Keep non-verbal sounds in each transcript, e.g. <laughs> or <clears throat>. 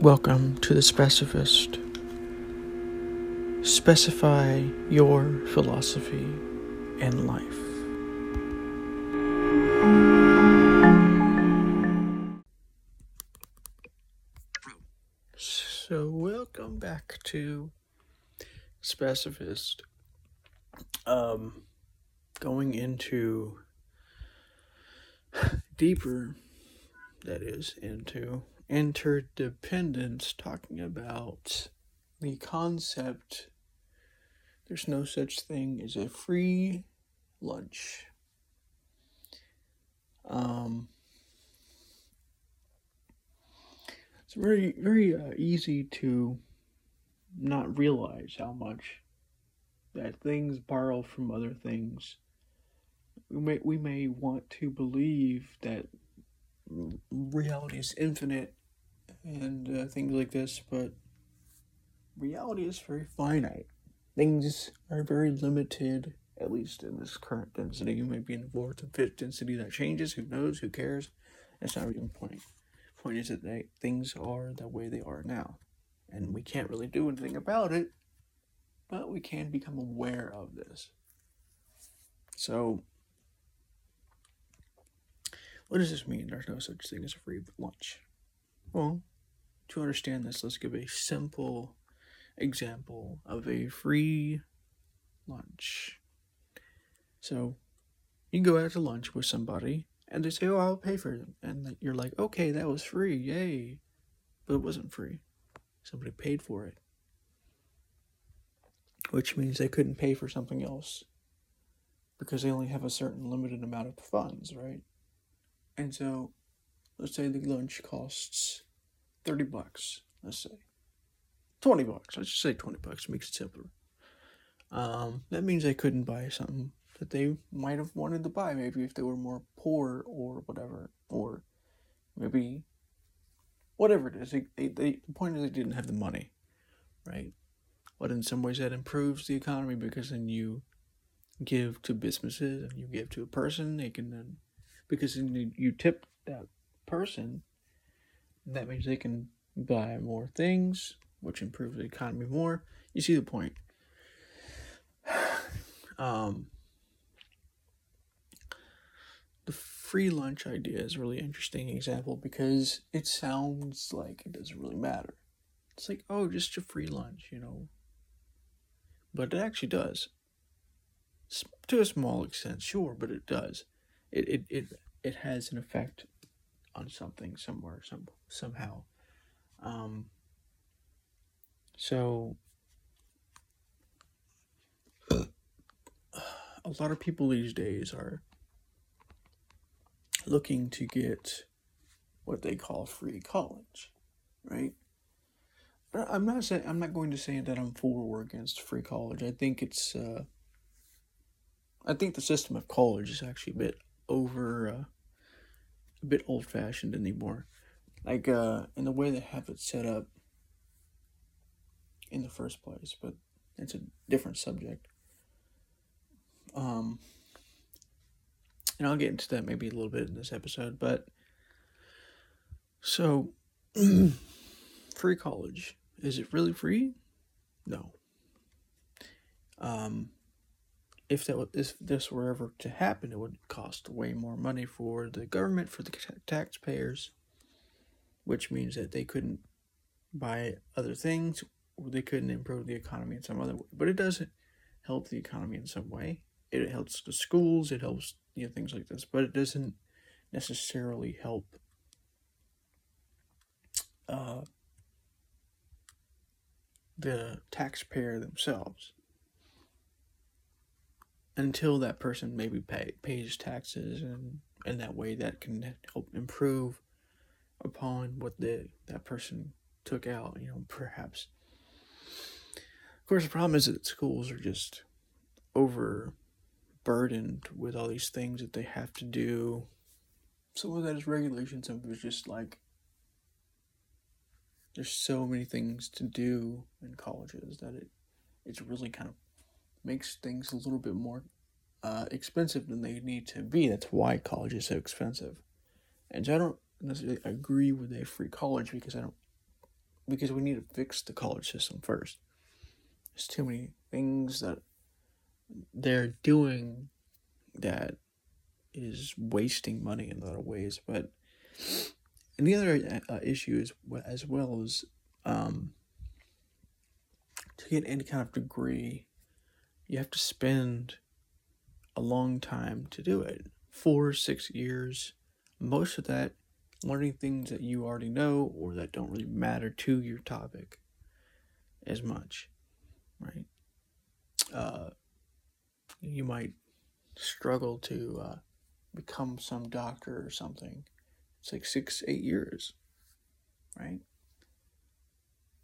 Welcome to the Specifist. Specify your philosophy and life. So, welcome back to Specifist. Um, going into deeper, that is, into interdependence, talking about the concept there's no such thing as a free lunch. Um, it's very, very uh, easy to not realize how much that things borrow from other things. We may, we may want to believe that reality is infinite and uh, things like this, but reality is very finite. Things are very limited, at least in this current density. You may be in the fourth and fifth density that changes. Who knows? Who cares? That's not really the point. The point is that they, things are the way they are now. And we can't really do anything about it, but we can become aware of this. So, what does this mean? There's no such thing as a free lunch. Well, to understand this, let's give a simple example of a free lunch. So, you go out to lunch with somebody and they say, Oh, I'll pay for it. And you're like, Okay, that was free. Yay. But it wasn't free. Somebody paid for it. Which means they couldn't pay for something else because they only have a certain limited amount of funds, right? And so, let's say the lunch costs 30 bucks, let's say. 20 bucks. Let's just say 20 bucks makes it simpler. Um, that means they couldn't buy something that they might have wanted to buy, maybe if they were more poor or whatever, or maybe whatever it is. They, they, they, the point is they didn't have the money, right? But in some ways that improves the economy because then you give to businesses and you give to a person, they can then, because then you tip that person, that means they can buy more things, which improves the economy more. You see the point. <sighs> Um, the free lunch idea is a really interesting example because it sounds like it doesn't really matter. It's like, oh, just a free lunch, you know. But it actually does. To a small extent, sure, but it does. It it it, it has an effect on something somewhere, some somehow. Um, so, a lot of people these days are looking to get what they call free college, right? I'm not saying I'm not going to say that I'm for or against free college. I think it's uh, I think the system of college is actually a bit over uh, a bit old fashioned anymore. Like uh, in the way they have it set up, in the first place, but it's a different subject. Um, and I'll get into that maybe a little bit in this episode, but so <clears throat> free college is it really free? No. Um, if that if this were ever to happen, it would cost way more money for the government, for the taxpayers, which means that they couldn't buy other things they couldn't improve the economy in some other way. But it does help the economy in some way. It helps the schools, it helps you know things like this, but it doesn't necessarily help uh, the taxpayer themselves until that person maybe pay, pays taxes and in that way that can help improve upon what the that person took out you know perhaps Of course, the problem is that schools are just overburdened with all these things that they have to do. Some of that is regulation, some of it is just like there's so many things to do in colleges that it it's really kind of makes things a little bit more uh, expensive than they need to be. That's why college is so expensive. And so I don't necessarily agree with a free college because I don't because we need to fix the college system first. There's too many things that they're doing that is wasting money in a lot of ways. But and the other uh, issue is as well as um, to get any kind of degree, you have to spend a long time to do it four, six years. Most of that learning things that you already know or that don't really matter to your topic as much, right? Uh, you might struggle to uh, become some doctor or something. It's like six, eight years, right?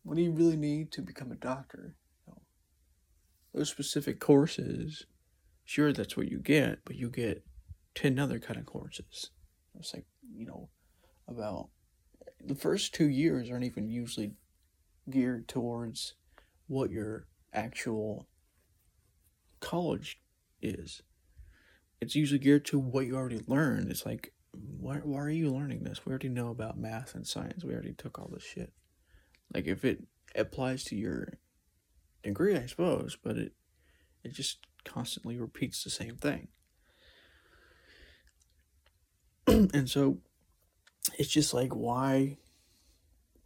What do you really need to become a doctor? Those specific courses, sure, that's what you get, but you get 10 other kind of courses. It's like, you know, about the first two years aren't even usually geared towards what your actual college is. It's usually geared to what you already learned. It's like, why, why are you learning this? We already know about math and science. We already took all this shit. Like, if it applies to your degree, I suppose, but it it just constantly repeats the same thing. <clears throat> and so it's just like why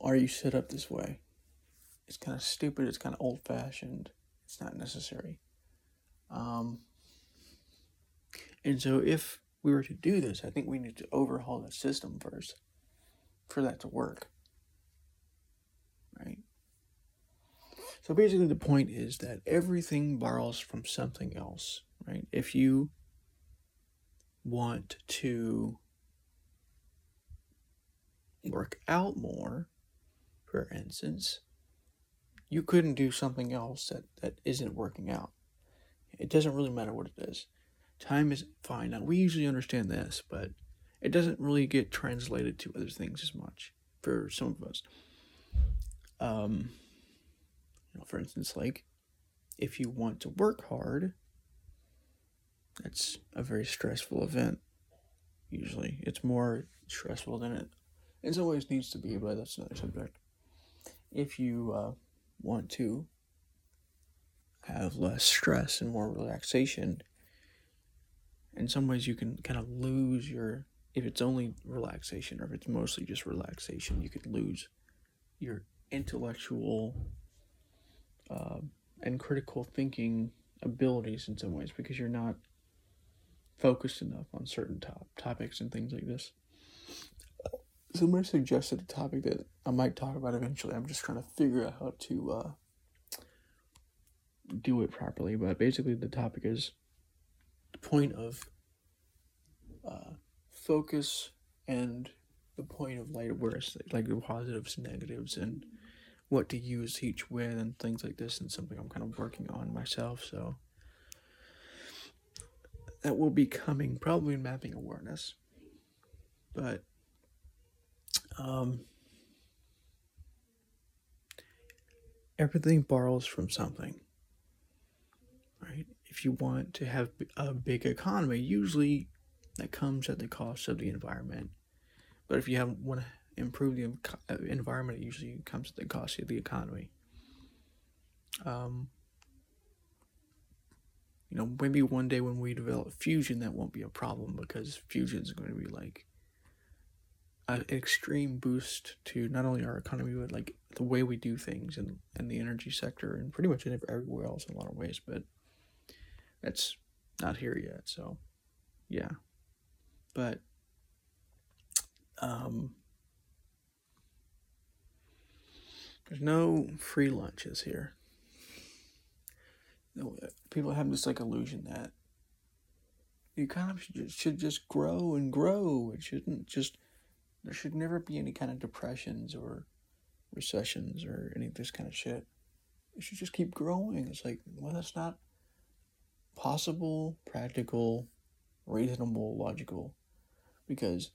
are you set up this way? It's kind of stupid, it's kind of old fashioned, it's not necessary. Um, and so, if we were to do this, I think we need to overhaul the system first for that to work. Right? So, basically, the point is that everything borrows from something else, right? If you want to work out more, for instance, you couldn't do something else that, that isn't working out. It doesn't really matter what it is. Time is fine. Now, we usually understand this, but it doesn't really get translated to other things as much for some of us. Um, know, for instance, like if you want to work hard, that's a very stressful event. Usually, it's more stressful than it in some ways needs to be, but that's another subject. If you uh, want to have less stress and more relaxation, in some ways you can kind of lose your if it's only relaxation or if it's mostly just relaxation, you could lose your intellectual uh, and critical thinking abilities in some ways because you're not focused enough on certain top topics and things like this. Somebody suggested a topic that I might talk about eventually. I'm just trying to figure out how to uh, do it properly. But basically, the topic is the point of uh, focus and the point of light awareness, like the positives and negatives, and what to use each with, and things like this, and something I'm kind of working on myself. So that will be coming probably in mapping awareness. But um, everything borrows from something, right? If you want to have a big economy, usually that comes at the cost of the environment. But if you have want to improve the uh, environment, it usually comes at the cost of the economy. Um, you know, maybe one day when we develop fusion, that won't be a problem because fusion is going to be like an extreme boost to not only our economy but like the way we do things and and the energy sector and pretty much everywhere else in a lot of ways. But that's not here yet. So, yeah, but um, there's no free lunches here. Uh, people have this like illusion that the economy should just grow and grow. It shouldn't just there should never be any kind of depressions or recessions or any of this kind of shit. It should just keep growing. It's like, well, that's not possible, practical, reasonable, logical. Because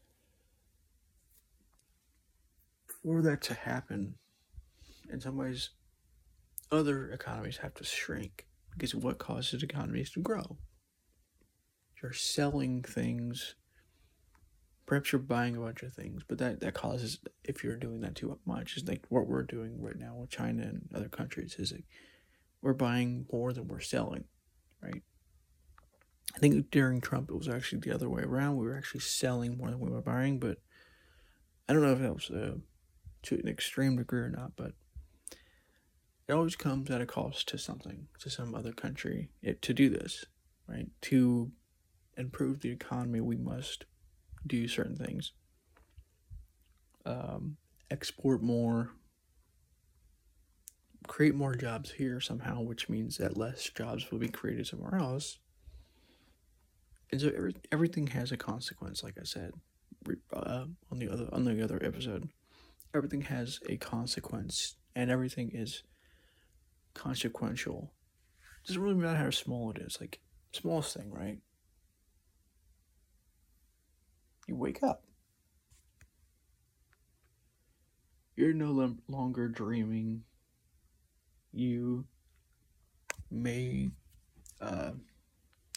for that to happen, in some ways, other economies have to shrink. Because what causes economies to grow? You're selling things Perhaps you're buying a bunch of things, but that, that causes if you're doing that too much. Is like what we're doing right now with China and other countries is like we're buying more than we're selling, right? I think during Trump it was actually the other way around. We were actually selling more than we were buying, but I don't know if that was uh, to an extreme degree or not. But it always comes at a cost to something, to some other country, it, to do this, right? To improve the economy, we must do certain things. Um, export more, create more jobs here somehow, which means that less jobs will be created somewhere else. And so every, everything has a consequence, like I said uh, on the other on the other episode. Everything has a consequence, and everything is consequential. It doesn't really matter how small it is. Like smallest thing, right? You wake up. You're no longer dreaming. You may uh,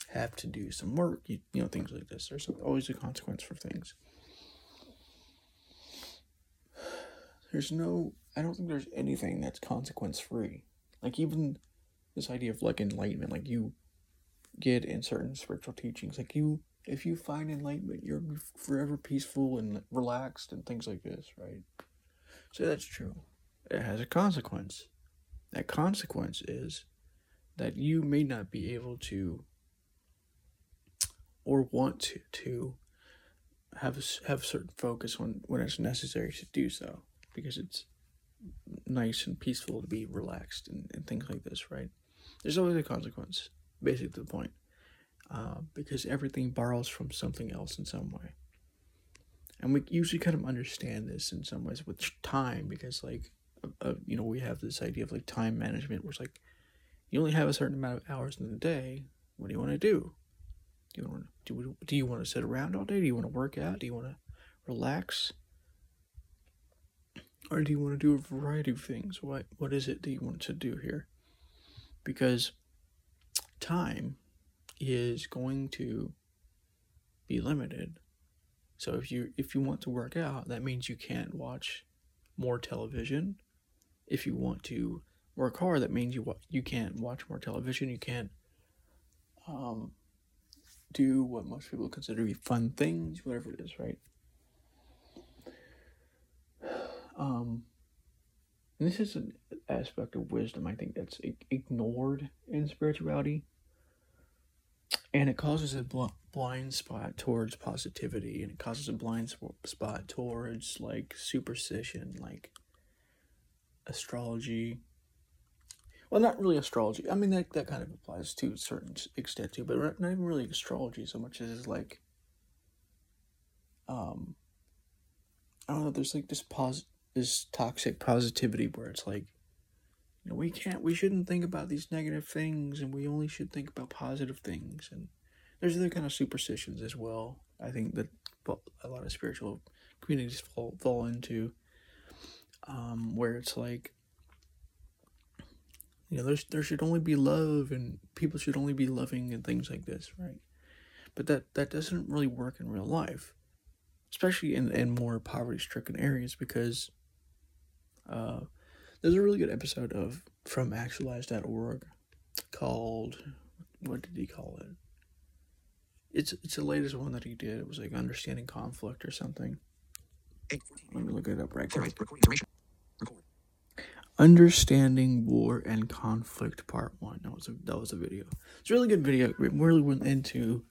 have to do some work, you, you know, things like this. There's always a consequence for things. There's no, I don't think there's anything that's consequence free. Like, even this idea of like enlightenment, like you get in certain spiritual teachings, like you, if you find enlightenment, you're forever peaceful and relaxed and things like this, right? So that's true. It has a consequence. That consequence is that you may not be able to or want to, to have have certain focus when when it's necessary to do so because it's nice and peaceful to be relaxed and, and things like this right there's always a consequence basically to the point uh, because everything borrows from something else in some way and we usually kind of understand this in some ways with time because like uh, you know we have this idea of like time management where it's like you only have a certain amount of hours in the day what do you want to do do you want to do, do you want to sit around all day? Do you want to work out? Do you want to relax? Or do you want to do a variety of things? What what is it that you want to do here? Because time is going to be limited. So if you if you want to work out, that means you can't watch more television. If you want to work hard, that means you you can't watch more television. You can't um, do what most people consider to be fun things, whatever it is, right? Um, this is an aspect of wisdom I think that's ignored in spirituality, and it causes a bl- blind spot towards positivity, and it causes a blind spot towards like superstition, like astrology, well, not really astrology. I mean, that, that kind of applies to a certain extent too, but not even really astrology so much as like, um, I don't know. There's like this pos this toxic positivity where it's like, you know, we can't, we shouldn't think about these negative things, and we only should think about positive things. And there's other kind of superstitions as well. I think that a lot of spiritual communities fall fall into, um, where it's like you know, there's there should only be love and people should only be loving and things like this, right? But that that doesn't really work in real life, especially in in more poverty stricken areas because uh, there's a really good episode of from actualized.org called what did he call it? It's it's the latest one that he did. It was like understanding conflict or something. Let me look it up right. Understanding War and Conflict Part One. That was a that was a video. It's a really good video. It really went into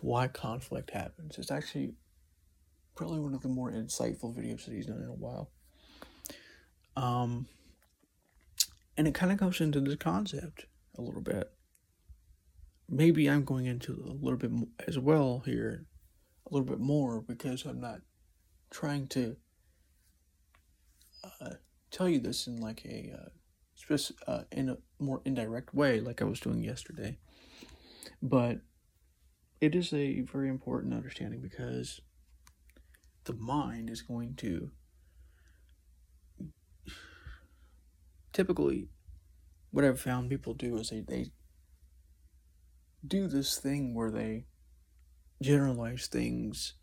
why conflict happens. It's actually probably one of the more insightful videos that he's done in a while. Um, and it kind of goes into this concept a little bit. Maybe I'm going into a little bit as well here, a little bit more because I'm not trying to uh, tell you this in like a uh, uh, in a more indirect way, like I was doing yesterday. But it is a very important understanding because the mind is going to typically what I've found people do is they, they do this thing where they generalize things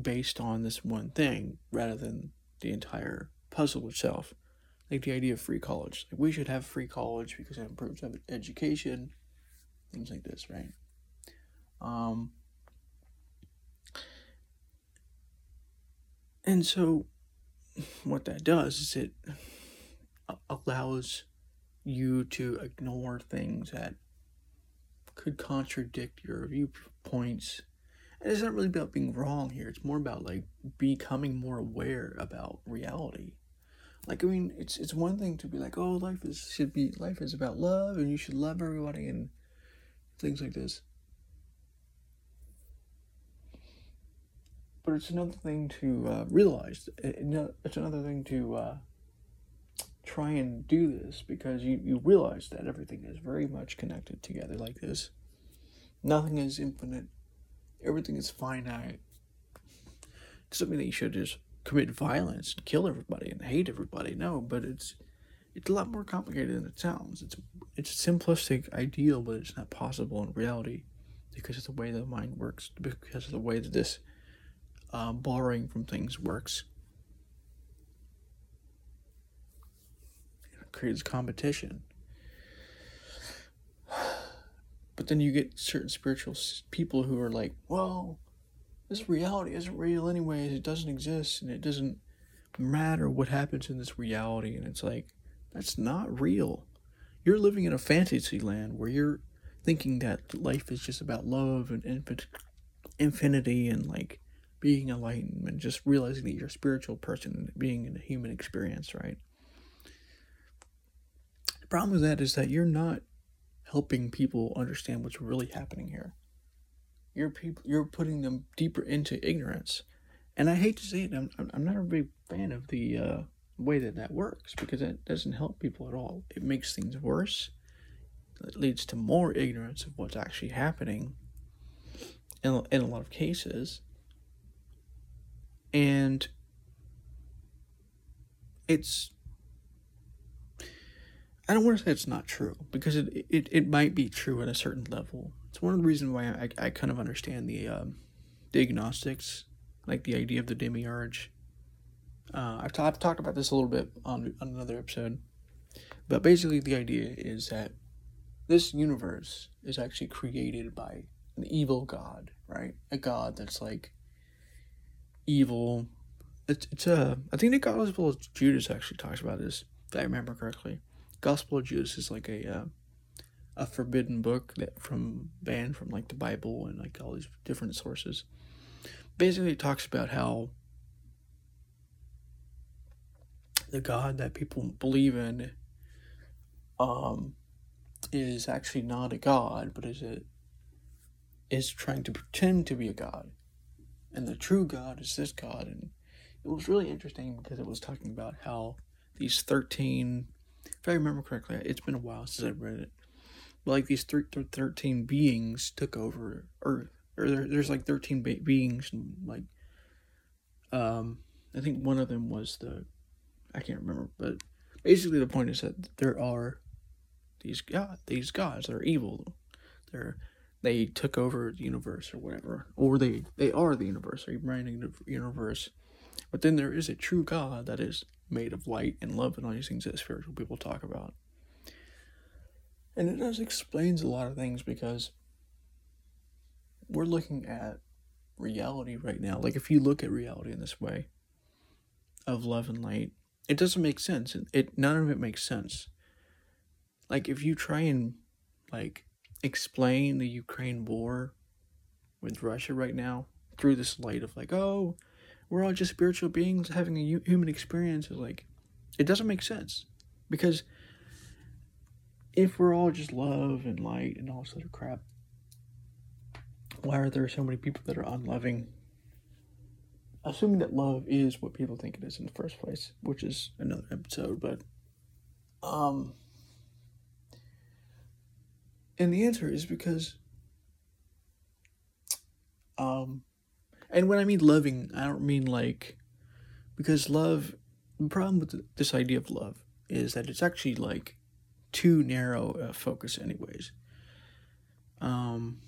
based on this one thing rather than the entire puzzle itself. Like the idea of free college. Like we should have free college because it improves education, things like this, right? Um, and so, what that does is it allows you to ignore things that could contradict your viewpoints. And it's not really about being wrong here. It's more about like becoming more aware about reality. Like I mean, it's it's one thing to be like, oh, life is should be life is about love, and you should love everybody, and things like this. But it's another thing to uh, realize. It's another thing to uh, try and do this because you, you realize that everything is very much connected together like this. Nothing is infinite, everything is finite. It doesn't mean that you should just commit violence and kill everybody and hate everybody. No, but it's it's a lot more complicated than it sounds. It's it's a simplistic ideal, but it's not possible in reality because of the way the mind works, because of the way that this uh, borrowing from things works. creates competition. <sighs> But then you get certain spiritual people who are like, well, this reality isn't real anyways. It doesn't exist and it doesn't matter what happens in this reality. And it's like, that's not real. You're living in a fantasy land where you're thinking that life is just about love and infin- infinity and like being enlightened and just realizing that you're a spiritual person being in a human experience, right? The problem with that is that you're not helping people understand what's really happening here. You're people, you're putting them deeper into ignorance, and I hate to say it, I'm I'm not a big fan of the uh, way that that works because it doesn't help people at all. It makes things worse. It leads to more ignorance of what's actually happening. In in a lot of cases, and it's I don't want to say it's not true because it, it, it might be true at a certain level. It's one of the reasons why I, I kind of understand the um, the agnostics, like the idea of the demiurge. Uh, I've, t- I've talked about this a little bit on, on another episode, but basically the idea is that this universe is actually created by an evil god, right? A god that's like evil. It's it's uh, I think the Gospel of Judas actually talks about this, if I remember correctly. Gospel of Judas is like a uh, a forbidden book that from banned from like the Bible and like all these different sources. Basically, it talks about how the God that people believe in um, is actually not a God, but is a is trying to pretend to be a God, and the true God is this God. And it was really interesting because it was talking about how these thirteen if I remember correctly, it's been a while since I've read it. But like these th- 13 beings took over Earth. Or there, there's like 13 be- beings, and like, um, I think one of them was the, I can't remember, but basically the point is that there are these god, these gods that are evil. They're they took over the universe or whatever, or they they are the universe, running the universe. But then there is a true God that is made of light and love and all these things that spiritual people talk about. And it does explains a lot of things because we're looking at reality right now. Like if you look at reality in this way of love and light, it doesn't make sense. It none of it makes sense. Like if you try and like explain the Ukraine war with Russia right now through this light of like, oh, we're all just spiritual beings having a human experience is like it doesn't make sense. Because if we're all just love and light and all this other crap why are there so many people that are unloving? Assuming that love is what people think it is in the first place which is another episode but um and the answer is because um and when I mean loving, I don't mean like because love. The problem with this idea of love is that it's actually like too narrow a focus, anyways. Um,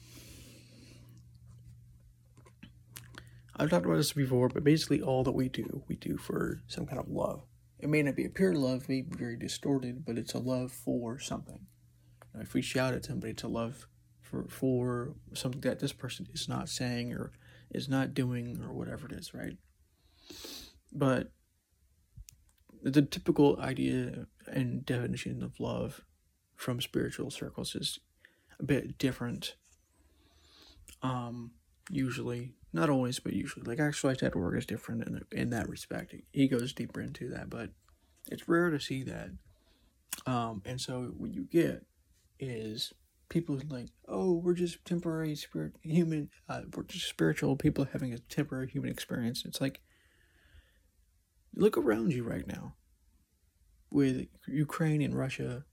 I've talked about this before, but basically all that we do, we do for some kind of love. It may not be a pure love, may be very distorted, but it's a love for something. Know, if we shout at somebody, to love for for something that this person is not saying or is not doing or whatever it is, right? But the typical idea and definition of love from spiritual circles is a bit different. Um, usually, not always, but usually. Like actually, Ted Work is different in in that respect. He goes deeper into that, but it's rare to see that. Um, and so what you get is people like, oh, we're just temporary spirit human, uh, we're just spiritual people having a temporary human experience. It's like, look around you right now with Ukraine and Russia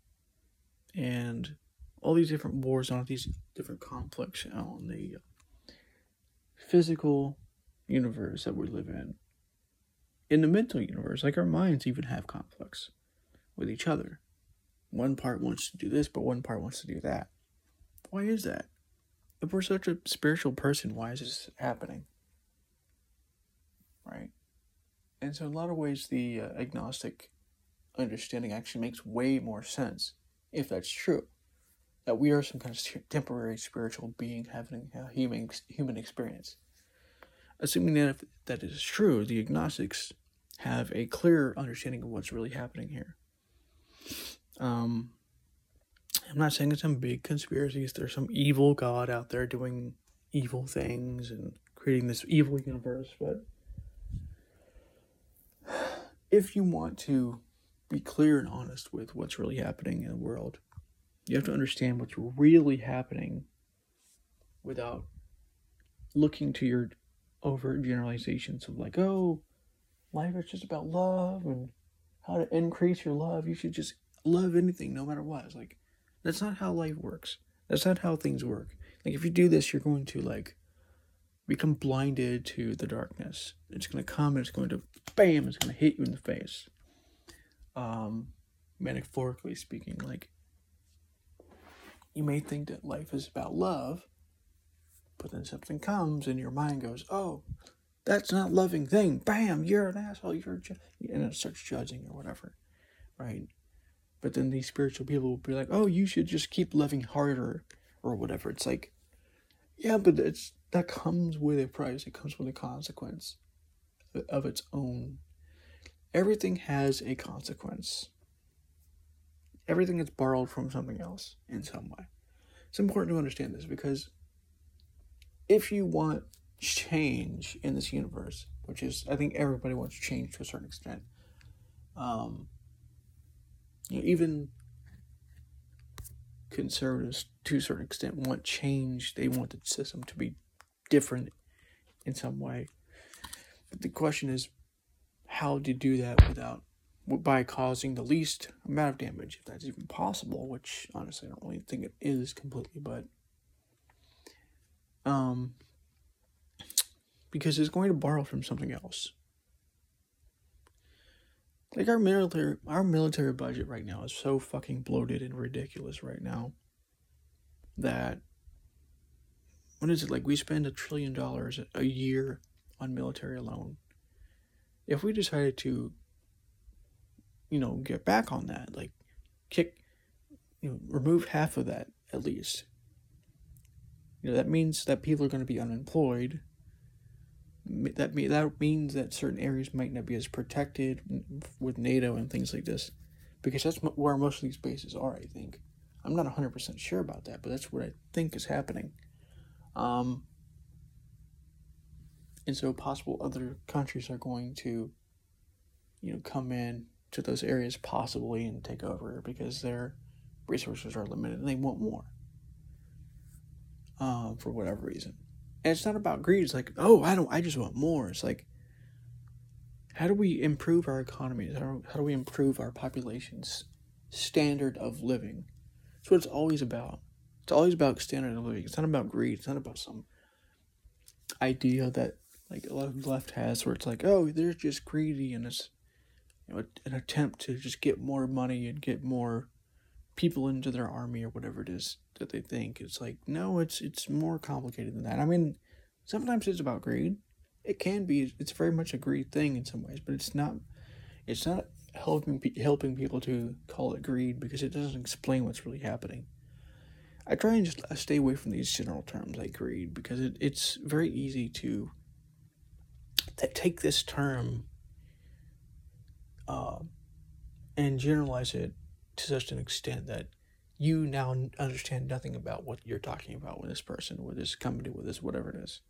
and all these different wars on these different conflicts on the physical universe that we live in. In the mental universe, like our minds even have conflicts with each other. One part wants to do this, but one part wants to do that. Why is that? If we're such a spiritual person, why is this happening? Right? And so, in a lot of ways, the uh, agnostic understanding actually makes way more sense if that's true. That we are some kind of temporary spiritual being having a human, human experience. Assuming that if that is true, the agnostics have a clear understanding of what's really happening here. Um, I'm not saying it's some big conspiracies. There's some evil god out there doing evil things and creating this evil universe, but if you want to be clear and honest with what's really happening in the world, you have to understand what's really happening without looking to your overt generalizations of like, oh, life is just about love and how to increase your love. You should just love anything no matter what. It's like that's not how life works. That's not how things work. Like if you do this, you're going to like become blinded to the darkness. It's going to come and it's going to bam, it's going to hit you in the face. Um metaphorically speaking, like you may think that life is about love, but then something comes and your mind goes, "Oh, that's not loving thing." Bam, you're an asshole. You're ju-, and it starts judging or whatever, right? But then these spiritual people will be like, "Oh, you should just keep loving harder," or whatever. It's like, yeah, but it's that comes with a price. It comes with a consequence of its own. Everything has a consequence. Everything is borrowed from something else in some way. It's important to understand this because if you want change in this universe, which is, I think everybody wants change to a certain extent, um, even conservatives to a certain extent want change. They want the system to be different in some way. But the question is how to do that without by causing the least amount of damage, if that's even possible, which honestly I don't really think it is completely, but um because it's going to borrow from something else. Like our military our military budget right now is so fucking bloated and ridiculous right now that what is it like we spend a trillion dollars a year on military alone. If we decided to you know get back on that, like kick you know remove half of that at least. You know that means that people are going to be unemployed that that means that certain areas might not be as protected with NATO and things like this, because that's where most of these bases are. I think I'm not 100 percent sure about that, but that's what I think is happening. Um, and so possible other countries are going to, you know, come in to those areas possibly and take over because their resources are limited and they want more. Um, for whatever reason. And it's not about greed. It's like, oh, I don't, I just want more. It's like, how do we improve our economies? How, how do we improve our population's standard of living? That's what it's always about. It's always about standard of living. It's not about greed. It's not about some idea that like a lot of the left has where it's like, oh, they're just greedy and it's you know, an attempt to just get more money and get more people into their army or whatever it is that they think. It's like no, it's it's more complicated than that. I mean, sometimes it's about greed. it can be it's very much a greed thing in some ways, but it's not it's not helping helping people to call it greed because it doesn't explain what's really happening. I try and just I stay away from these general terms like greed because it, it's very easy to take this term uh, and generalize it to such an extent that you now understand nothing about what you're talking about with this person, with this company, with this whatever it is.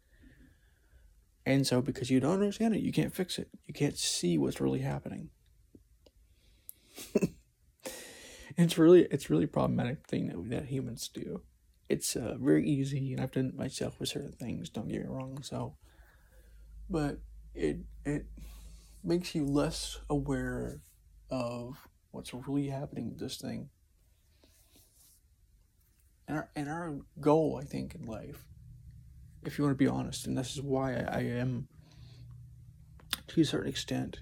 And so, because you don't understand it, you can't fix it. You can't see what's really happening. <laughs> it's really, it's really problematic thing that that humans do. It's uh, very easy, and I've done it myself with certain things. Don't get me wrong. So, but it it makes you less aware of what's really happening with this thing. And our, and our goal, I think, in life, if you want to be honest, and this is why I, I am, to a certain extent,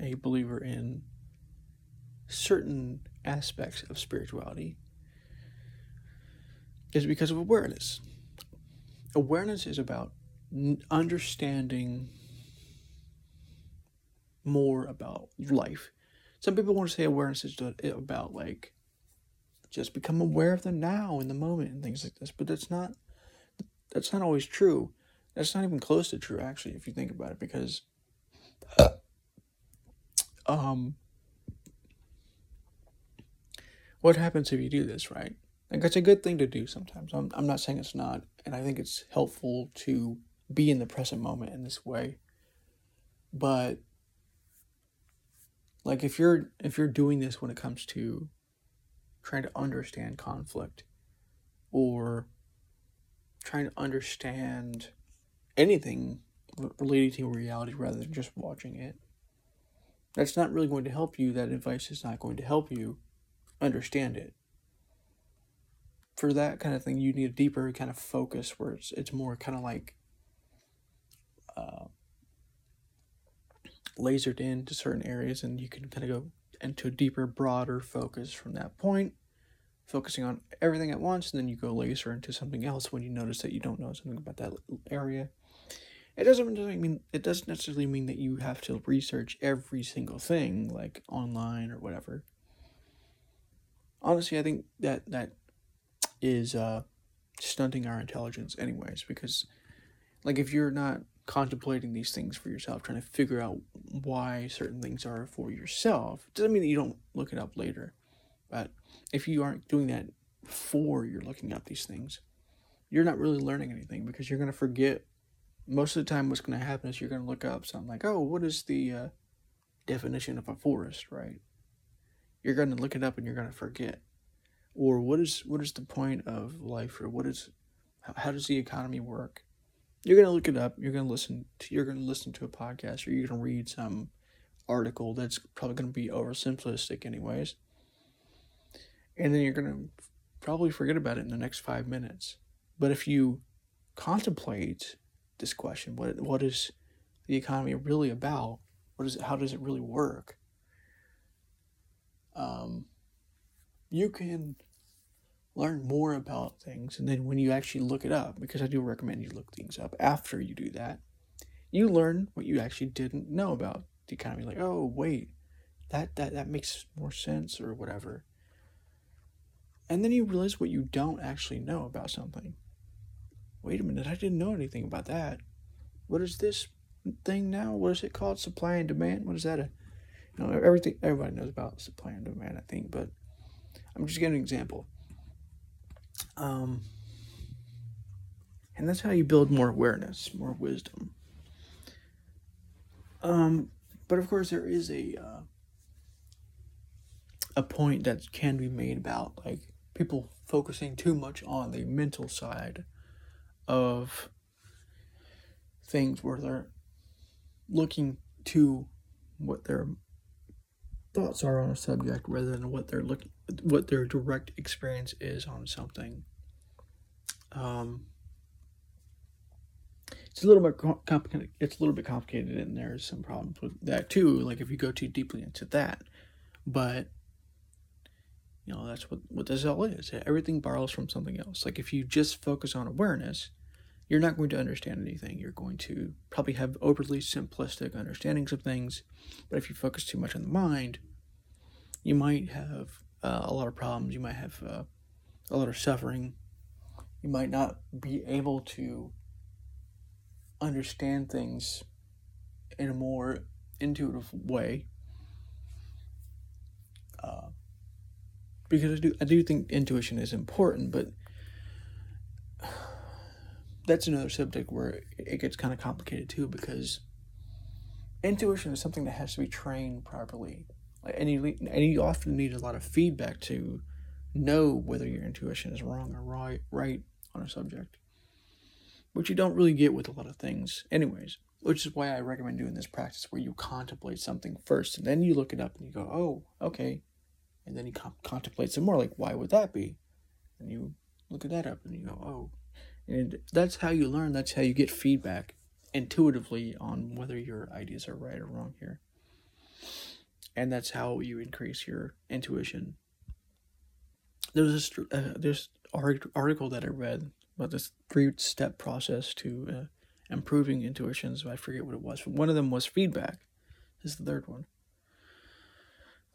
a believer in certain aspects of spirituality, is because of awareness. Awareness is about understanding more about life. Some people want to say awareness is about like just become aware of the now in the moment and things like this, but that's not that's not always true. That's not even close to true actually if you think about it because um what happens if you do this, right? Like it's a good thing to do sometimes. I'm I'm not saying it's not, and I think it's helpful to be in the present moment in this way. But like if you're if you're doing this when it comes to trying to understand conflict or trying to understand anything related to reality rather than just watching it that's not really going to help you. That advice is not going to help you understand it. For that kind of thing you need a deeper kind of focus where it's, it's more kind of like uh, lasered into certain areas and you can kind of go into a deeper, broader focus from that point, focusing on everything at once, and then you go laser into something else when you notice that you don't know something about that area. It doesn't mean it doesn't necessarily mean that you have to research every single thing like online or whatever. Honestly, I think that that is uh, stunting our intelligence, anyways, because like if you're not contemplating these things for yourself, trying to figure out why certain things are for yourself. Doesn't mean that you don't look it up later, but if you aren't doing that before you're looking up these things, you're not really learning anything because you're going to forget. Most of the time, what's going to happen is you're going to look up something like, oh, what is the uh, definition of a forest, right? You're going to look it up and you're going to forget. Or what is what is the point of life, or what is how, how does the economy work? You're gonna look it up. You're gonna listen to you're gonna listen to a podcast or you're gonna read some article that's probably gonna be oversimplistic anyways. And then you're gonna probably forget about it in the next five minutes. But if you contemplate this question, what what is the economy really about? What is it, how does it really work? Um, you can learn more about things. And then when you actually look it up, because I do recommend you look things up after you do that, you learn what you actually didn't know about the economy. Like, oh, wait, that, that, that makes more sense or whatever. And then you realize what you don't actually know about something. Wait a minute, I didn't know anything about that. What is this thing now? What is it called? Supply and demand? What is that? A, you know, everything everybody knows about supply and demand, I think, but I'm just giving an example. Um, and that's how you build more awareness, more wisdom. Um, but of course, there is a uh, a point that can be made about like people focusing too much on the mental side of things where they're looking to what their thoughts are on a subject rather than what they're looking what their direct experience is on something. Um, it's a little bit complicated. It's a little bit complicated, and there's some problems with that too. Like if you go too deeply into that, but you know that's what what this all is. Everything borrows from something else. Like if you just focus on awareness, you're not going to understand anything. You're going to probably have overly simplistic understandings of things. But if you focus too much on the mind, you might have uh, a lot of problems. You might have uh, a lot of suffering. You might not be able to understand things in a more intuitive way. Uh, because I do, I do think intuition is important, but that's another subject where it gets kind of complicated too because intuition is something that has to be trained properly. And you, and you often need a lot of feedback to know whether your intuition is wrong or right right on a subject. Which you don't really get with a lot of things anyways which is why i recommend doing this practice where you contemplate something first and then you look it up and you go oh okay. And then you com- contemplate some more like why would that be? And you look at that up and you go oh and that's how you learn, that's how you get feedback intuitively on whether your ideas are right or wrong here. And that's how you increase your intuition. There's this uh, article that I read about this three step process to uh, improving intuitions. I forget what it was. One of them was feedback. This is the third one.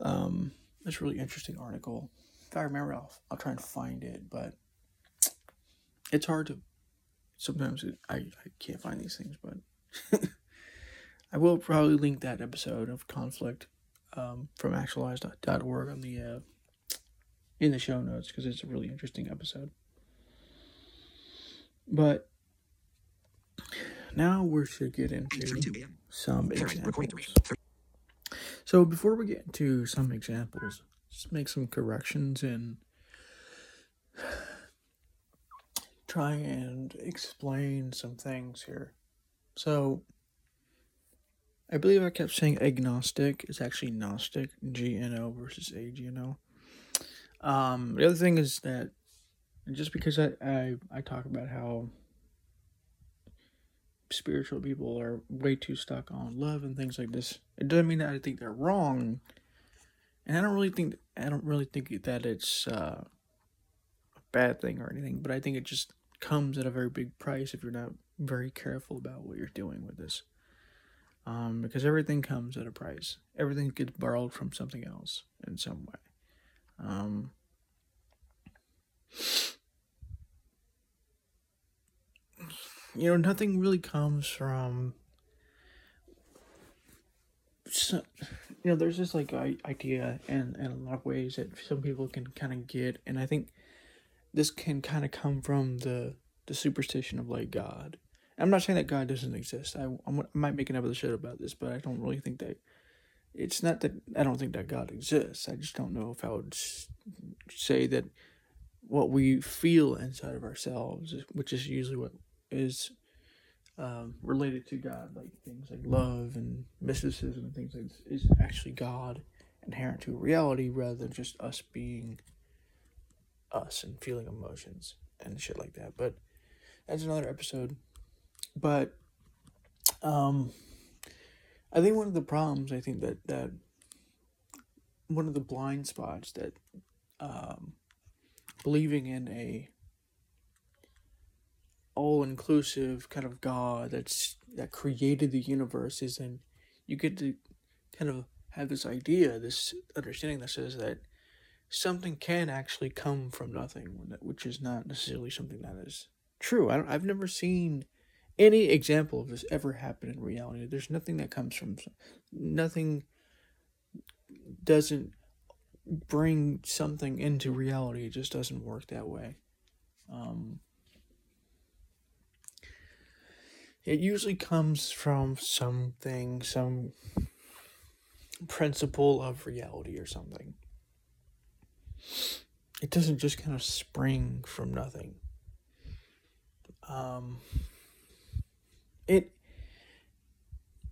Um, it's a really interesting article. If I remember, I'll, I'll try and find it. But it's hard to sometimes it, I, I can't find these things but <laughs> i will probably link that episode of conflict um, from actualized.org on the uh, in the show notes because it's a really interesting episode. But now we should get into some examples. so before we get into some examples just make some corrections and try and explain some things here. So, I believe I kept saying agnostic. It's actually Gnostic, G N O versus A G N O. Um, the other thing is that just because I, I, I talk about how spiritual people are way too stuck on love and things like this, it doesn't mean that I think they're wrong. And I don't really think I don't really think that it's uh, a bad thing or anything, but I think it just comes at a very big price if you're not very careful about what you're doing with this. Um, because everything comes at a price. Everything gets borrowed from something else in some way. Um, you know, nothing really comes from. So, you know, there's this like idea and in a lot of ways that some people can kind of get, and I think this can kind of come from the the superstition of like God. I'm not saying that God doesn't exist. I, I might make another show about this, but I don't really think that it's not that I don't think that God exists. I just don't know if I would say that what we feel inside of ourselves, which is usually what is um, related to God, like things like love and mysticism and things like this, is actually God inherent to reality rather than just us being us and feeling emotions and shit like that. But that's another episode. But um I think one of the problems I think that that one of the blind spots that um believing in a all inclusive kind of God that's that created the universe is and you get to kind of have this idea, this understanding that says that something can actually come from nothing, which is not necessarily something that is true. I don't, I've never seen any example of this ever happen in reality. There's nothing that comes from nothing doesn't bring something into reality. It just doesn't work that way. Um, it usually comes from something, some principle of reality or something it doesn't just kind of spring from nothing. Um, it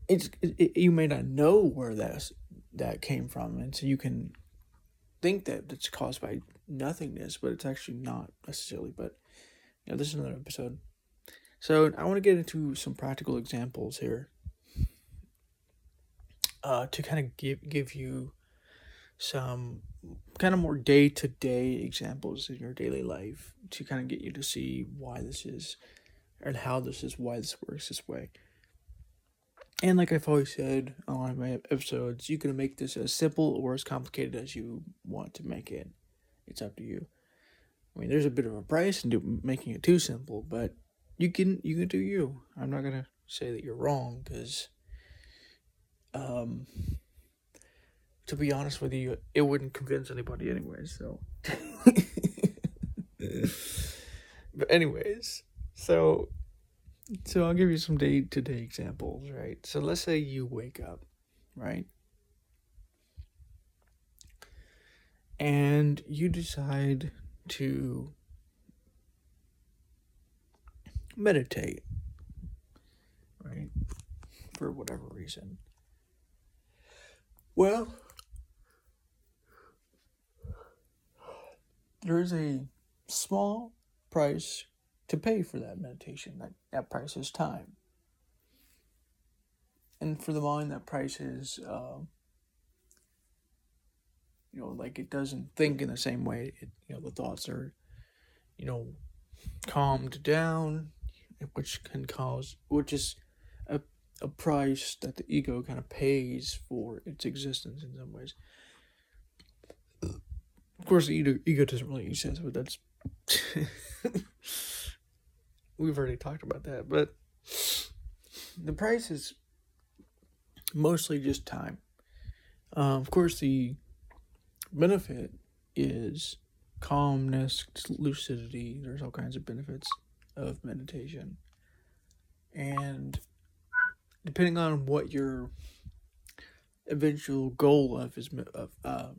it's it, you may not know where that that came from, and so you can think that it's caused by nothingness, but it's actually not necessarily. But you know, this is another episode. So I want to get into some practical examples here, uh, to kind of give give you some kind of more day to day examples in your daily life to kind of get you to see why this is and how this is why this works this way. And like I've always said on my episodes, you can make this as simple or as complicated as you want to make it. It's up to you. I mean, there's a bit of a price in making it too simple, but you can you can do you. I'm not gonna say that you're wrong because, um, to be honest with you, it wouldn't convince anybody anyway. So, <laughs> but anyways, so so I'll give you some day to day examples, right? So let's say you wake up, right? And you decide to meditate, right? For whatever reason. Well, there's a small price to pay for that meditation. That, that price is time. And for the mind, that price is, uh, you know, like it doesn't think in the same way. It, you know, the thoughts are, you know, calmed down, which can cause, which is a, a price that the ego kind of pays for its existence in some ways. Course, ego, ego doesn't really exist, but that's. <laughs> we've already talked about that, but the price is mostly just time. Uh, of course, the benefit is calmness, lucidity. There's all kinds of benefits of meditation, and depending on what your eventual goal of is of uh,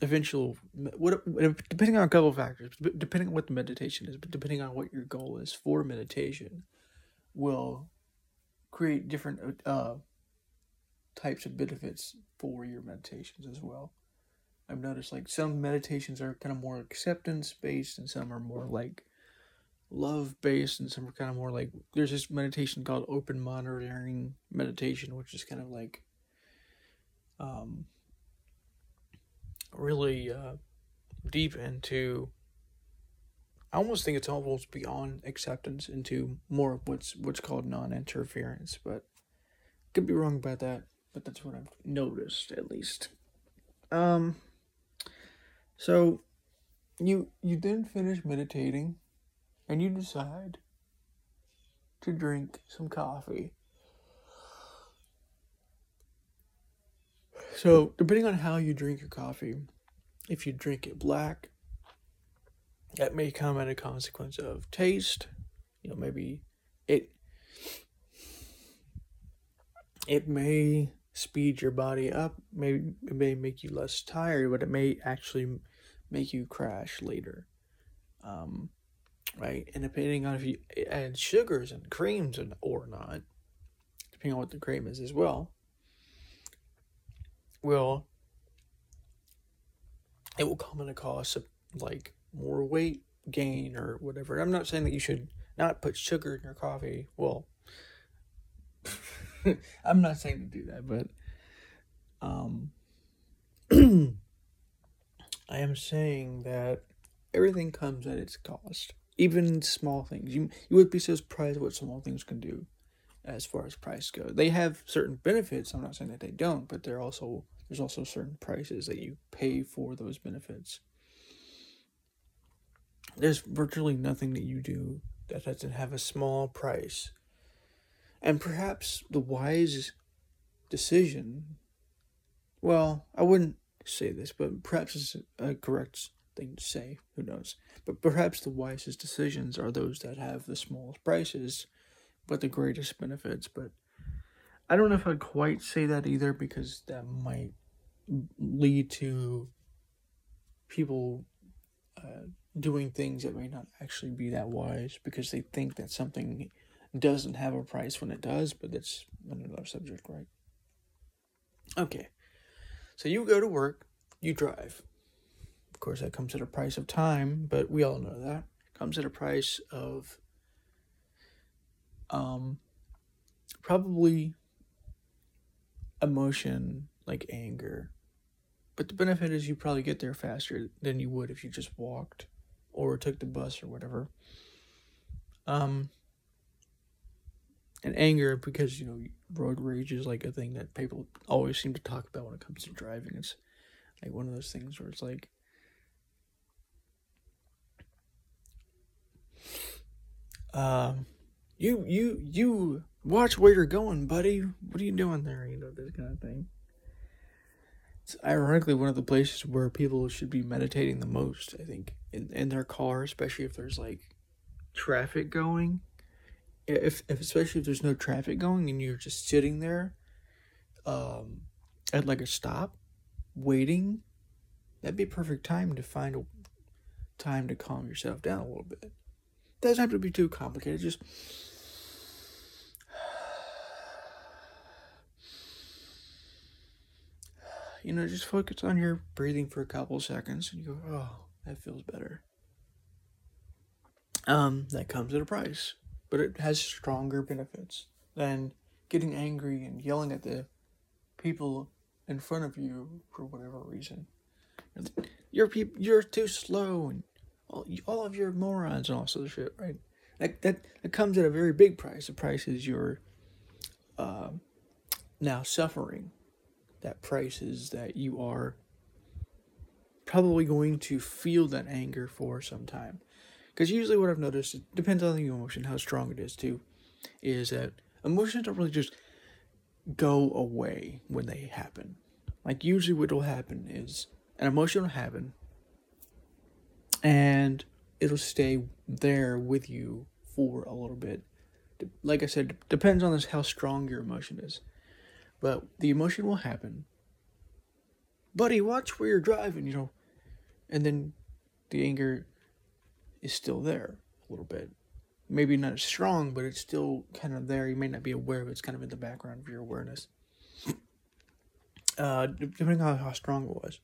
eventual what depending on a couple factors depending on what the meditation is but depending on what your goal is for meditation will create different uh, types of benefits for your meditations as well. I've noticed like some meditations are kind of more acceptance based and some are more like love based and some are kind of more like there's this meditation called open monitoring meditation which is kind of like um really uh, deep into. I almost think it's almost beyond acceptance into more of what's what's called non-interference, but could be wrong about that. But that's what I've noticed, at least. Um. So, you you then finish meditating, and you decide to drink some coffee. So, depending on how you drink your coffee, if you drink it black, that may come at a consequence of taste. You know, maybe it it may speed your body up. Maybe it may make you less tired, but it may actually make you crash later. Um, right, and depending on if you add sugars and creams and or not, depending on what the cream is as well, will it will come at a cost of like more weight gain or whatever. I'm not saying that you should not put sugar in your coffee. Well, <laughs> I'm not saying to do that, but um, <clears throat> I am saying that everything comes at its cost, even small things. You you would be so surprised what small things can do, as far as price go. They have certain benefits. I'm not saying that they don't, but they're also there's also certain prices that you pay for those benefits. There's virtually nothing that you do that doesn't have a small price. And perhaps the wise decision, well, I wouldn't say this, but perhaps it's a correct thing to say, who knows. But perhaps the wisest decisions are those that have the smallest prices, but the greatest benefits. But I don't know if I'd quite say that either because that might lead to people uh, doing things that may not actually be that wise because they think that something doesn't have a price when it does, but that's another subject, right? Okay, so you go to work, you drive. Of course, that comes at a price of time, but we all know that. Comes at a price of um, probably emotion like anger. But the benefit is you probably get there faster than you would if you just walked or took the bus or whatever. Um and anger because you know road rage is like a thing that people always seem to talk about when it comes to driving. It's like one of those things where it's like um you you you watch where you're going, buddy. What are you doing there? You know, this kind of thing. It's ironically one of the places where people should be meditating the most, I think, in, in their car, especially if there's like traffic going. If, if especially if there's no traffic going and you're just sitting there um at like a stop waiting, that'd be a perfect time to find a time to calm yourself down a little bit. Doesn't have to be too complicated, just you know, just focus on your breathing for a couple seconds and you go, oh, that feels better. Um, that comes at a price, but it has stronger benefits than getting angry and yelling at the people in front of you for whatever reason. You're you're too slow, and all, all of your morons and all sorts of shit, right? That that that comes at a very big price. The price is your uh, now suffering that price is that you are probably going to feel that anger for some time. Because usually, what I've noticed, it depends on the emotion, how strong it is too, is that emotions don't really just go away when they happen. Like, usually, what will happen is an emotion will happen and it'll stay there with you for a little bit. Like I said, depends on this how strong your emotion is. But the emotion will happen. Buddy, watch where you're driving, you know. And then the anger is still there a little bit. Maybe not as strong, but it's still kind of there. You may not be aware of it. It's kind of in the background of your awareness. Uh, depending on how strong it was.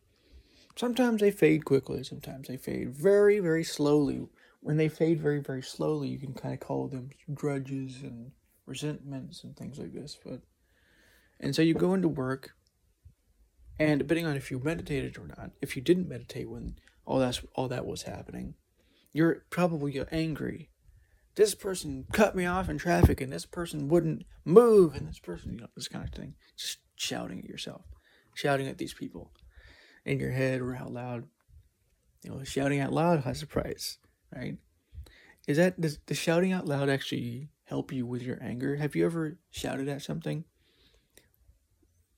Sometimes they fade quickly, sometimes they fade very, very slowly. When they fade very, very slowly, you can kind of call them grudges and resentments and things like this. But and so you go into work, and depending on if you meditated or not, if you didn't meditate when all that's all that was happening, you're probably angry. This person cut me off in traffic, and this person wouldn't move, and this person, you know, this kind of thing. Just shouting at yourself, shouting at these people in your head or out loud. You know, shouting out loud has a price, right? Is that does, the shouting out loud actually help you with your anger? Have you ever shouted at something?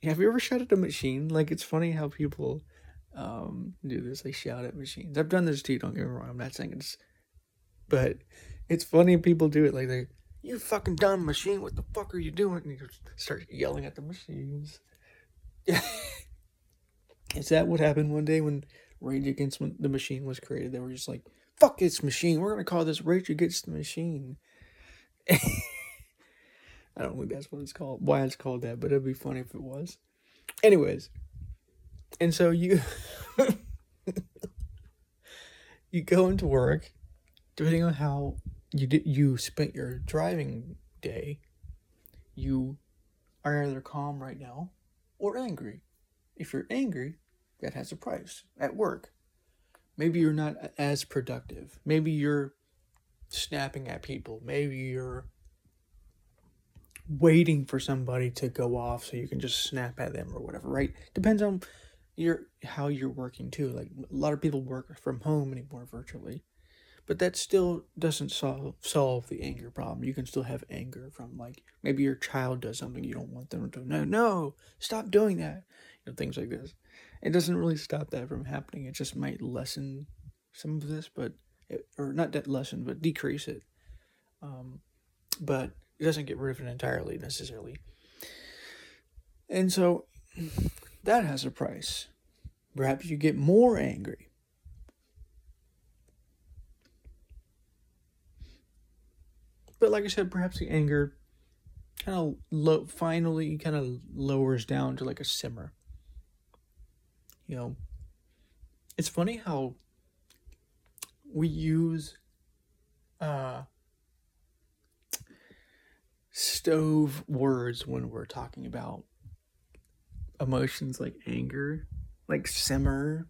Have you ever shouted at a machine? Like it's funny how people um, do this. They shout at machines. I've done this too. Don't get me wrong. I'm not saying it's, but it's funny people do it. Like they, you fucking dumb machine. What the fuck are you doing? And you start yelling at the machines. <laughs> Is that what happened one day when Rage Against the Machine was created? They were just like, "Fuck this machine. We're gonna call this Rage Against the Machine." <laughs> I don't think that's what it's called, why it's called that, but it'd be funny if it was. Anyways, and so you <laughs> you go into work, depending on how you did you spent your driving day, you are either calm right now or angry. If you're angry, that has a price at work. Maybe you're not as productive. Maybe you're snapping at people. Maybe you're waiting for somebody to go off so you can just snap at them or whatever, right? Depends on your how you're working too. Like a lot of people work from home anymore virtually. But that still doesn't solve solve the anger problem. You can still have anger from like maybe your child does something you don't want them to no no stop doing that. You know, things like this. It doesn't really stop that from happening. It just might lessen some of this, but it, or not that lessen, but decrease it. Um, but it doesn't get rid of it entirely necessarily. And so that has a price. Perhaps you get more angry. But like I said, perhaps the anger kind of low, finally kind of lowers down to like a simmer. You know, it's funny how we use uh stove words when we're talking about emotions like anger, like simmer.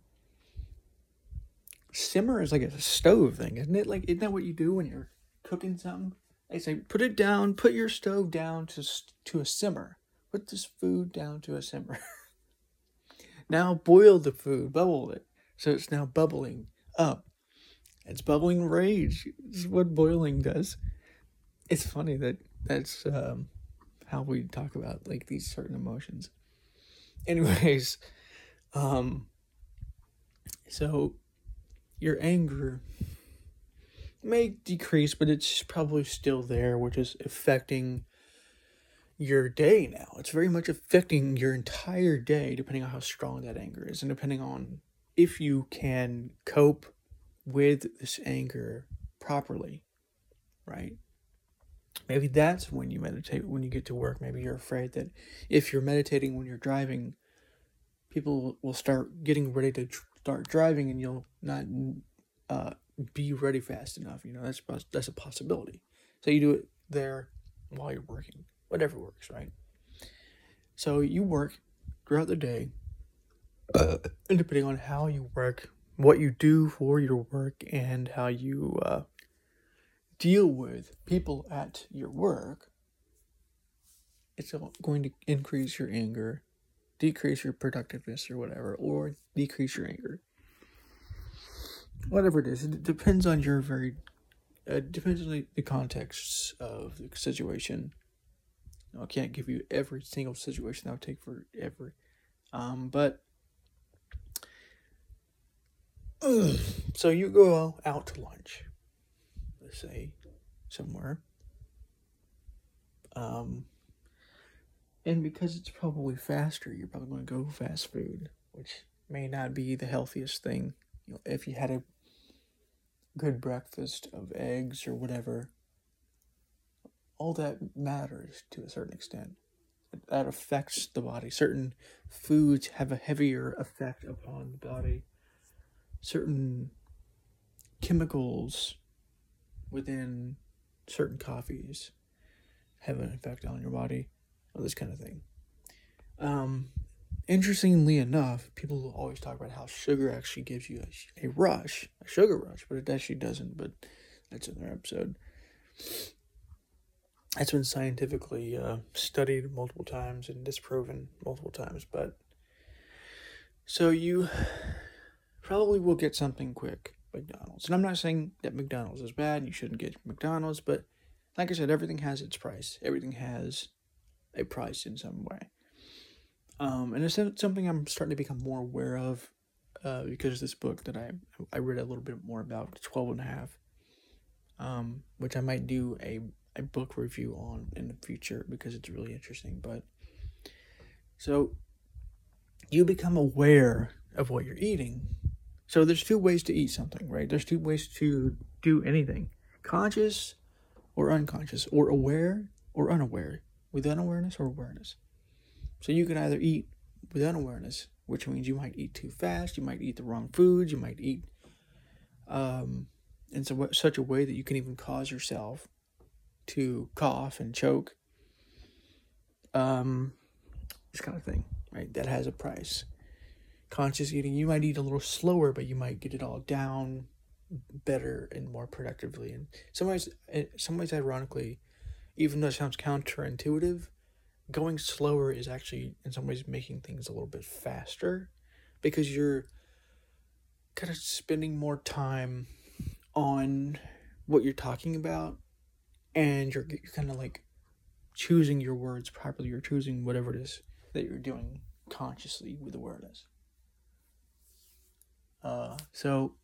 Simmer is like a stove thing, isn't it? Like, isn't that what you do when you're cooking something? I say, put it down, put your stove down to, to a simmer. Put this food down to a simmer. <laughs> now boil the food, bubble it. So it's now bubbling up. It's bubbling rage. Is what boiling does. It's funny that that's um, how we talk about like these certain emotions. Anyways, <laughs> um, so your anger may decrease, but it's probably still there, which is affecting your day now. It's very much affecting your entire day, depending on how strong that anger is, and depending on if you can cope with this anger properly, right? Maybe that's when you meditate when you get to work. Maybe you're afraid that if you're meditating when you're driving, people will start getting ready to start driving and you'll not uh, be ready fast enough. You know, that's that's a possibility. So you do it there while you're working, whatever works, right? So you work throughout the day, uh, and <clears throat> depending on how you work, what you do for your work, and how you uh, deal with people at your work, it's going to increase your anger, decrease your productiveness, or whatever, or decrease your anger whatever it is, it depends on your very, uh, depends on the, context of the situation. I can't give you every single situation that would take forever, um, but <clears throat> so you go out to lunch, say somewhere, um, and because it's probably faster, you're probably going to go fast food, which may not be the healthiest thing. You know, if you had a good breakfast of eggs or whatever, all that matters to a certain extent. That affects the body. Certain foods have a heavier effect upon the body. Certain chemicals within certain coffees have an effect on your body, or this kind of thing. Um, interestingly enough, people always talk about how sugar actually gives you a, a rush, a sugar rush, but it actually doesn't. But that's another episode. That's been scientifically uh, studied multiple times and disproven multiple times. But so you probably will get something quick, McDonald's. And I'm not saying that McDonald's is bad you shouldn't get McDonald's, but like I said, everything has its price. Everything has a price in some way. Um, and it's something I'm starting to become more aware of uh, because this book that I I read a little bit more about 12 and a half, um, which I might do a, a book review on in the future because it's really interesting. But so you become aware of what you're eating. So there's two ways to eat something, right? There's two ways to do anything conscious or unconscious, or aware or unaware, with unawareness or awareness. So you can either eat with unawareness, which means you might eat too fast, you might eat the wrong foods, you might eat um, in so, such a way that you can even cause yourself to cough and choke. Um, this kind of thing, right? That has a price. Conscious eating, you might eat a little slower, but you might get it all down better and more productively. And some ways, eh, some ways, ironically, even though it sounds counterintuitive, going slower is actually in some ways making things a little bit faster because you're kind of spending more time on what you're talking about and you're, you're kind of like choosing your words properly you're choosing whatever it is that you're doing consciously with awareness uh, so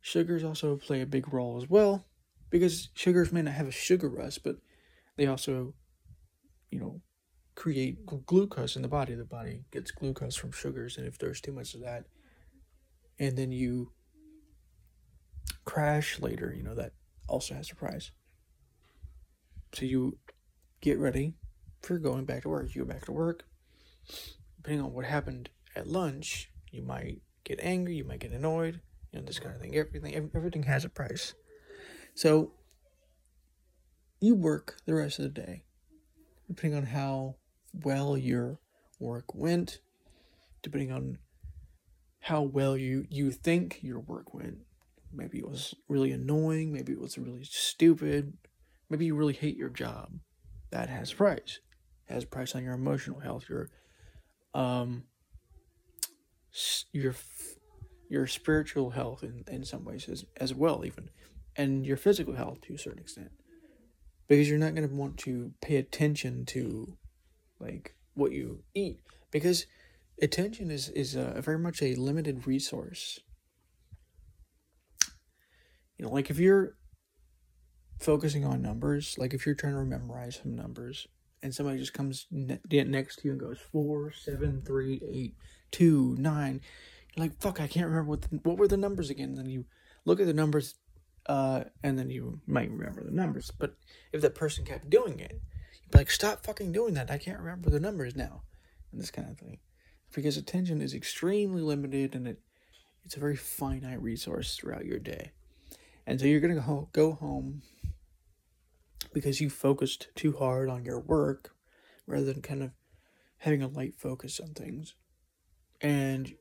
sugars also play a big role as well because sugars may not have a sugar rush but they also you know create glucose in the body. The body gets glucose from sugars, and if there's too much of that, and then you crash later, you know, that also has a price. So you get ready for going back to work. You go back to work. Depending on what happened at lunch, you might get angry, you might get annoyed, you know, this kind of thing. Everything everything has a price. So you work the rest of the day, depending on how well your work went, depending on how well you, you think your work went. Maybe it was really annoying, maybe it was really stupid, maybe you really hate your job. That has price. It has price on your emotional health, your um your your spiritual health in, in some ways as, as well even and your physical health to a certain extent. Because you're not going to want to pay attention to like what you eat. Because attention is is a, very much a limited resource. You know like if you're focusing on numbers like if you're trying to memorize some numbers and somebody just comes ne- next to you and goes four seven three eight two nine you're like fuck i can't remember what the, what were the numbers again and then you look at the numbers uh, and then you might remember the numbers. But if that person kept doing it, you'd be like, stop fucking doing that. I can't remember the numbers now. And this kind of thing. Because attention is extremely limited and it it's a very finite resource throughout your day. And so you're to go, go home because you focused too hard on your work rather than kind of having a light focus on things. And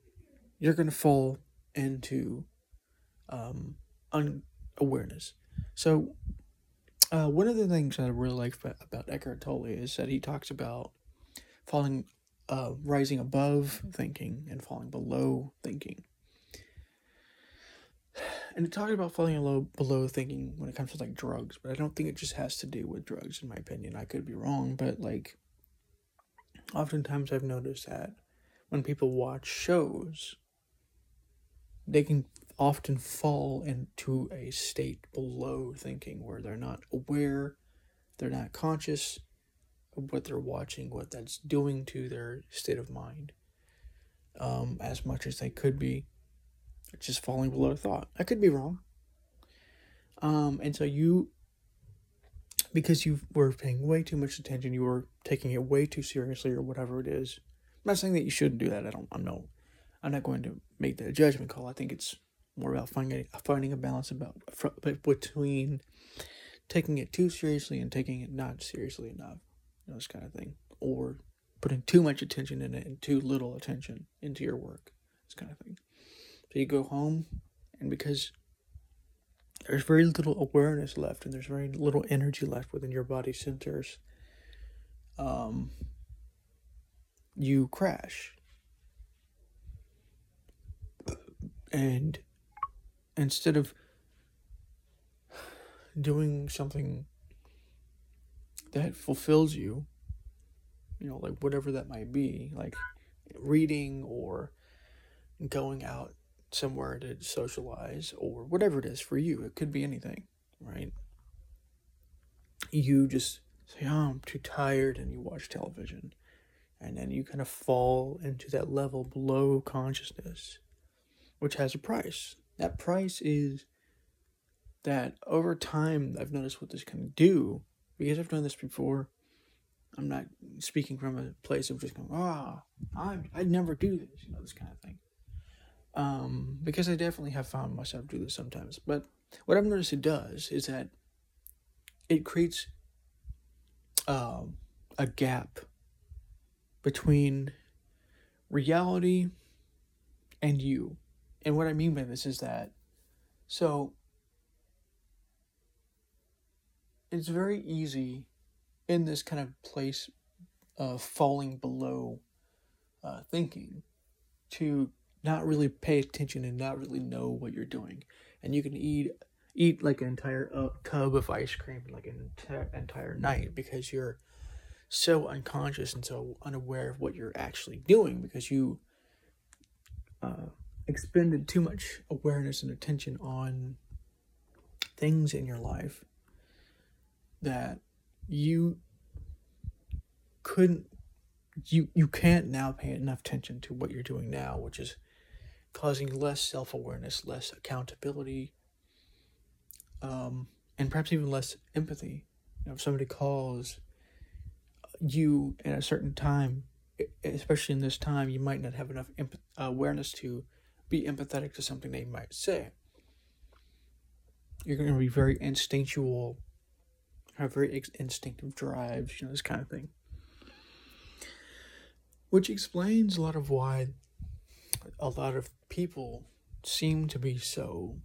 you're going to fall into um, unawareness. So, uh, one of the things I really like about Eckhart Tolle is that he talks about falling, uh, rising above thinking and falling below thinking. And he talks about falling below, below thinking when it comes to like drugs, but I don't think it just has to do with drugs, in my opinion. I could be wrong, but like, oftentimes I've noticed that when people watch shows, they can often fall into a state below thinking where they're not aware, they're not conscious of what they're watching, what that's doing to their state of mind, um, as much as they could be. Just falling below thought. I could be wrong. Um, and so you, because you were paying way too much attention, you were taking it way too seriously, or whatever it is. I'm not saying that you shouldn't do that. I don't. I'm no. I'm not going to make that judgment call. I think it's more about finding finding a balance about between taking it too seriously and taking it not seriously enough, you know, this kind of thing, or putting too much attention in it and too little attention into your work, this kind of thing. You go home, and because there's very little awareness left and there's very little energy left within your body centers, um, you crash. And instead of doing something that fulfills you, you know, like whatever that might be, like reading or going out somewhere to socialize or whatever it is for you, it could be anything, right? You just say, Oh, I'm too tired, and you watch television, and then you kind of fall into that level below consciousness, which has a price that price is that over time I've noticed what this can do because I've done this before. I'm not speaking from a place of just going, ah, oh, I'd never do this, you know, this kind of thing. Um, because I definitely have found myself do this sometimes. But what I've noticed it does is that it creates um, a gap between reality and you. And what I mean by this is that, so it's very easy in this kind of place of falling below uh, thinking to not really pay attention and not really know what you're doing. And you can eat eat like an entire uh, tub of ice cream like an entire, entire night because you're so unconscious and so unaware of what you're actually doing because you uh, expended too much awareness and attention on things in your life that you couldn't you you can't now pay enough attention to what you're doing now which is causing less self-awareness less accountability um, and perhaps even less empathy you know, if somebody calls you at a certain time especially in this time you might not have enough awareness to be empathetic to something they might say. You're going to be very instinctual, have very instinctive drives, you know, this kind of thing. Which explains a lot of why a lot of people seem to be so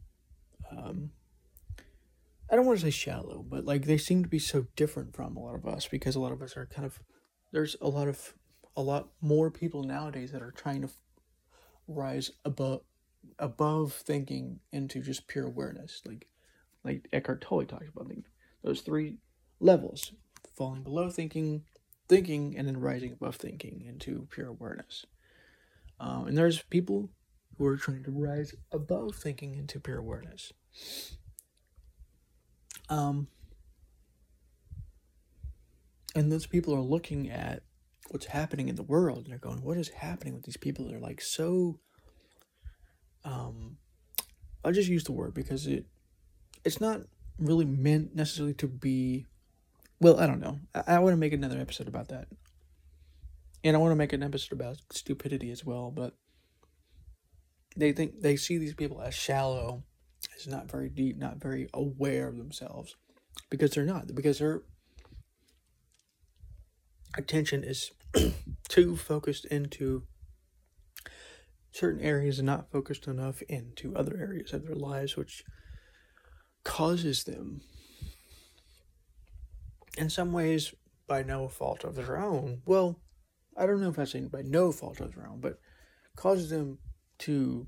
um, I don't want to say shallow, but like they seem to be so different from a lot of us because a lot of us are kind of there's a lot of a lot more people nowadays that are trying to rise above above thinking into just pure awareness like like Eckhart Tolle talks about like those three levels falling below thinking thinking and then rising above thinking into pure awareness um, and there's people who are trying to rise above thinking into pure awareness um, and those people are looking at what's happening in the world and they're going, what is happening with these people They're like so um I'll just use the word because it it's not really meant necessarily to be well, I don't know. I, I want to make another episode about that. And I want to make an episode about stupidity as well, but they think they see these people as shallow is not very deep, not very aware of themselves because they're not, because their attention is <clears throat> too focused into certain areas and not focused enough into other areas of their lives, which causes them, in some ways, by no fault of their own. Well, I don't know if I'm by no fault of their own, but causes them to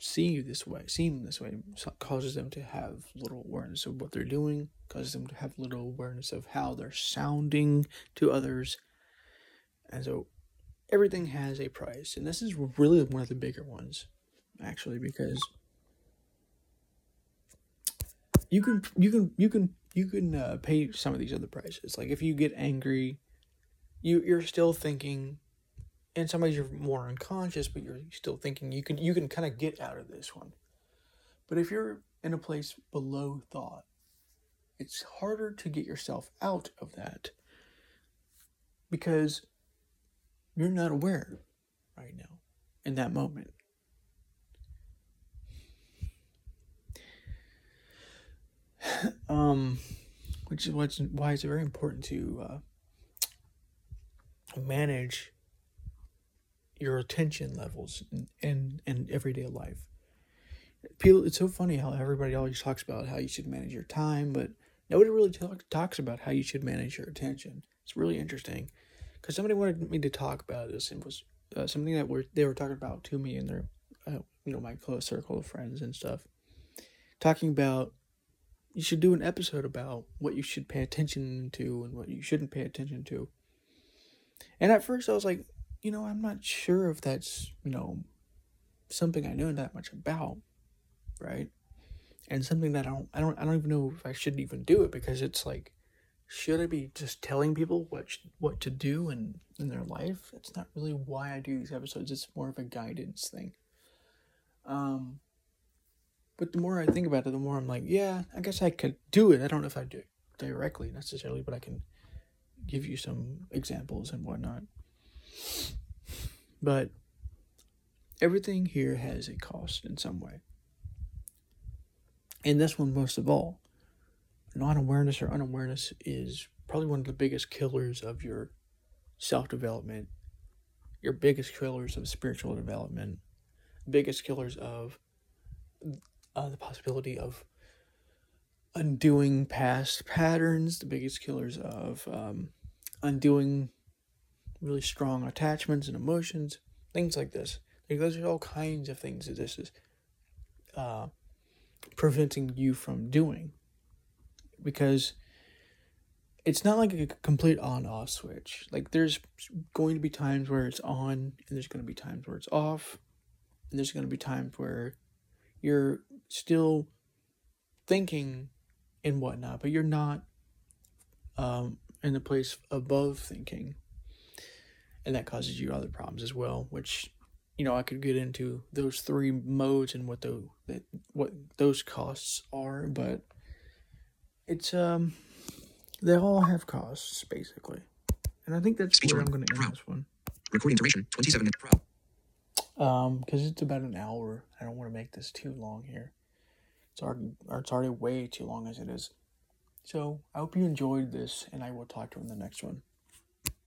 see you this way, seem this way, causes them to have little awareness of what they're doing, causes them to have little awareness of how they're sounding to others. And so everything has a price. And this is really one of the bigger ones, actually, because you can you can you can you can uh, pay some of these other prices. Like if you get angry, you you're still thinking and some ways you're more unconscious, but you're still thinking you can you can kind of get out of this one. But if you're in a place below thought, it's harder to get yourself out of that because you're not aware right now in that moment. <sighs> um, which is what's why it's very important to uh, manage your attention levels in, in, in everyday life. People, it's so funny how everybody always talks about how you should manage your time, but nobody really talk, talks about how you should manage your attention. It's really interesting because somebody wanted me to talk about this and was uh, something that were they were talking about to me and their, uh, you know, my close circle of friends and stuff, talking about you should do an episode about what you should pay attention to and what you shouldn't pay attention to. And at first I was like, you know, I'm not sure if that's, you know, something I know that much about, right? And something that I don't, I don't, I don't even know if I should even do it because it's like, should I be just telling people what what to do in in their life? That's not really why I do these episodes. It's more of a guidance thing. Um, but the more I think about it, the more I'm like, yeah, I guess I could do it. I don't know if I do it directly necessarily, but I can give you some examples and whatnot. But everything here has a cost in some way. And this one, most of all, non awareness or unawareness is probably one of the biggest killers of your self development, your biggest killers of spiritual development, biggest killers of uh, the possibility of undoing past patterns, the biggest killers of um, undoing really strong attachments and emotions, things like this. Like those are all kinds of things that this is uh, preventing you from doing. Because it's not like a complete on off switch. Like there's going to be times where it's on and there's going to be times where it's off. And there's going to be times where you're still thinking and whatnot, but you're not um, in the place above thinking. And that causes you other problems as well which you know i could get into those three modes and what the that what those costs are but it's um they all have costs basically. And i think that's Speech where i'm going to end pro. this one. Recording duration 27 minutes pro um because it's about an hour. I don't want to make this too long here it's already it's already way too long as it is. So i hope you enjoyed this and i will talk to you in the next one